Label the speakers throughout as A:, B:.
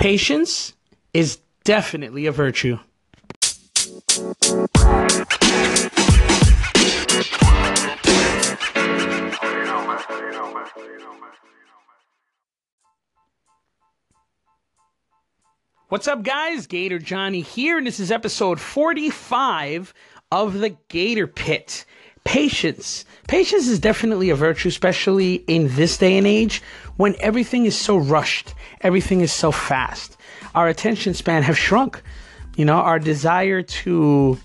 A: Patience is definitely a virtue. What's up, guys? Gator Johnny here, and this is episode 45 of the Gator Pit. Patience. Patience is definitely a virtue, especially in this day and age when everything is so rushed, everything is so fast. Our attention span have shrunk. You know, our desire to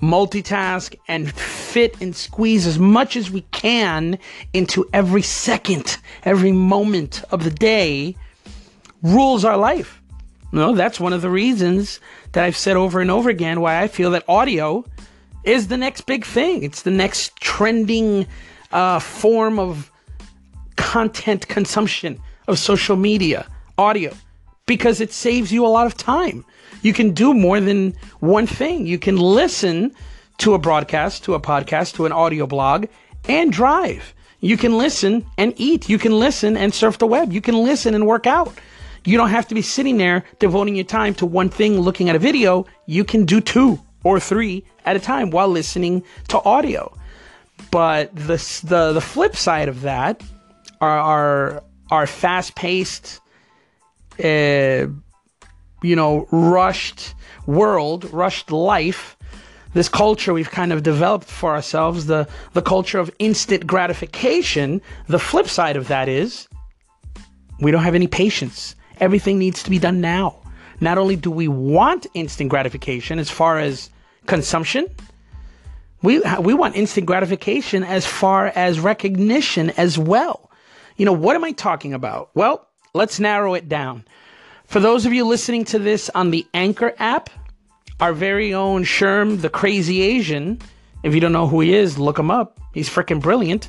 A: multitask and fit and squeeze as much as we can into every second, every moment of the day rules our life You know, that's one of the reasons that I've said over and over again why I feel that audio is the next big thing. It's the next trending uh, form of content consumption of social media, audio, because it saves you a lot of time. You can do more than one thing. You can listen to a broadcast, to a podcast, to an audio blog, and drive. You can listen and eat. You can listen and surf the web. You can listen and work out. You don't have to be sitting there devoting your time to one thing, looking at a video. You can do two or three at a time while listening to audio. But the the the flip side of that are our our fast paced, uh, you know, rushed world, rushed life. This culture we've kind of developed for ourselves, the the culture of instant gratification. The flip side of that is we don't have any patience. Everything needs to be done now. Not only do we want instant gratification as far as consumption, we, we want instant gratification as far as recognition as well. You know, what am I talking about? Well, let's narrow it down. For those of you listening to this on the Anchor app, our very own Sherm, the crazy Asian, if you don't know who he is, look him up. He's freaking brilliant.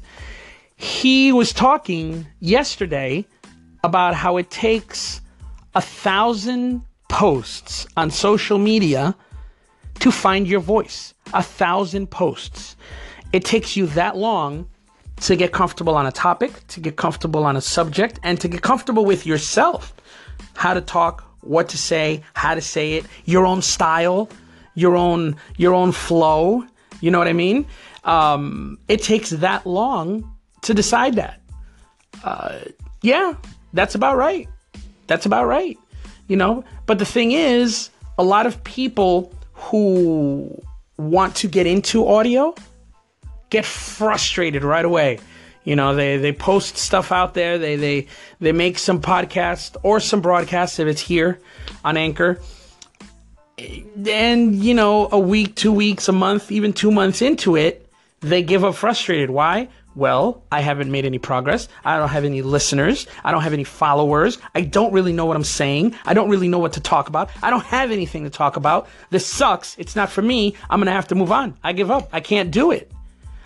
A: He was talking yesterday about how it takes a thousand posts on social media to find your voice. A thousand posts. It takes you that long to get comfortable on a topic, to get comfortable on a subject, and to get comfortable with yourself. How to talk, what to say, how to say it, your own style, your own your own flow. You know what I mean? Um, it takes that long to decide that. Uh, yeah, that's about right. That's about right. You know, but the thing is, a lot of people who want to get into audio get frustrated right away. You know, they, they post stuff out there. They, they, they make some podcast or some broadcasts if it's here on Anchor. And, you know, a week, two weeks, a month, even two months into it, they give up frustrated. Why? Well, I haven't made any progress. I don't have any listeners. I don't have any followers. I don't really know what I'm saying. I don't really know what to talk about. I don't have anything to talk about. This sucks. It's not for me. I'm going to have to move on. I give up. I can't do it.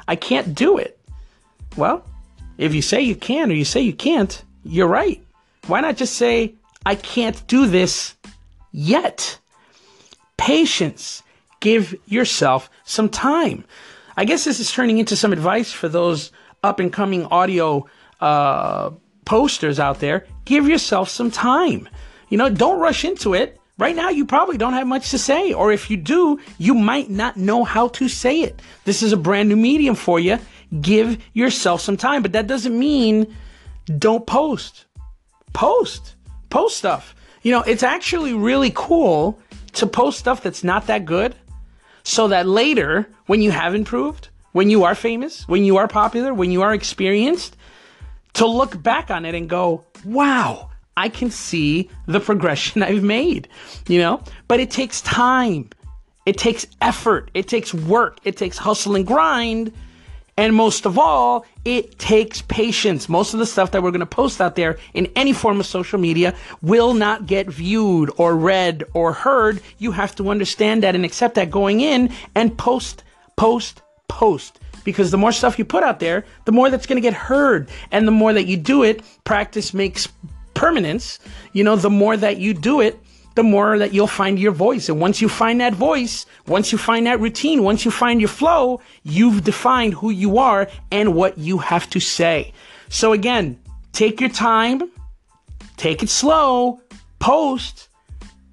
A: I can't do it. Well, if you say you can or you say you can't, you're right. Why not just say, I can't do this yet? Patience. Give yourself some time. I guess this is turning into some advice for those up and coming audio uh, posters out there. Give yourself some time. You know, don't rush into it. Right now, you probably don't have much to say, or if you do, you might not know how to say it. This is a brand new medium for you. Give yourself some time, but that doesn't mean don't post. Post. Post stuff. You know, it's actually really cool to post stuff that's not that good so that later, when you have improved, when you are famous, when you are popular, when you are experienced, to look back on it and go, wow, I can see the progression I've made, you know? But it takes time. It takes effort. It takes work. It takes hustle and grind and most of all, it takes patience. Most of the stuff that we're going to post out there in any form of social media will not get viewed or read or heard. You have to understand that and accept that going in and post, post, post. Because the more stuff you put out there, the more that's going to get heard. And the more that you do it, practice makes permanence. You know, the more that you do it, the more that you'll find your voice. And once you find that voice, once you find that routine, once you find your flow, you've defined who you are and what you have to say. So again, take your time, take it slow, post,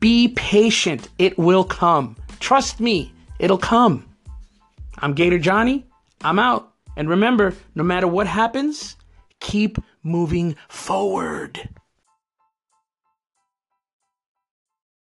A: be patient. It will come. Trust me, it'll come. I'm Gator Johnny. I'm out. And remember, no matter what happens, keep moving forward.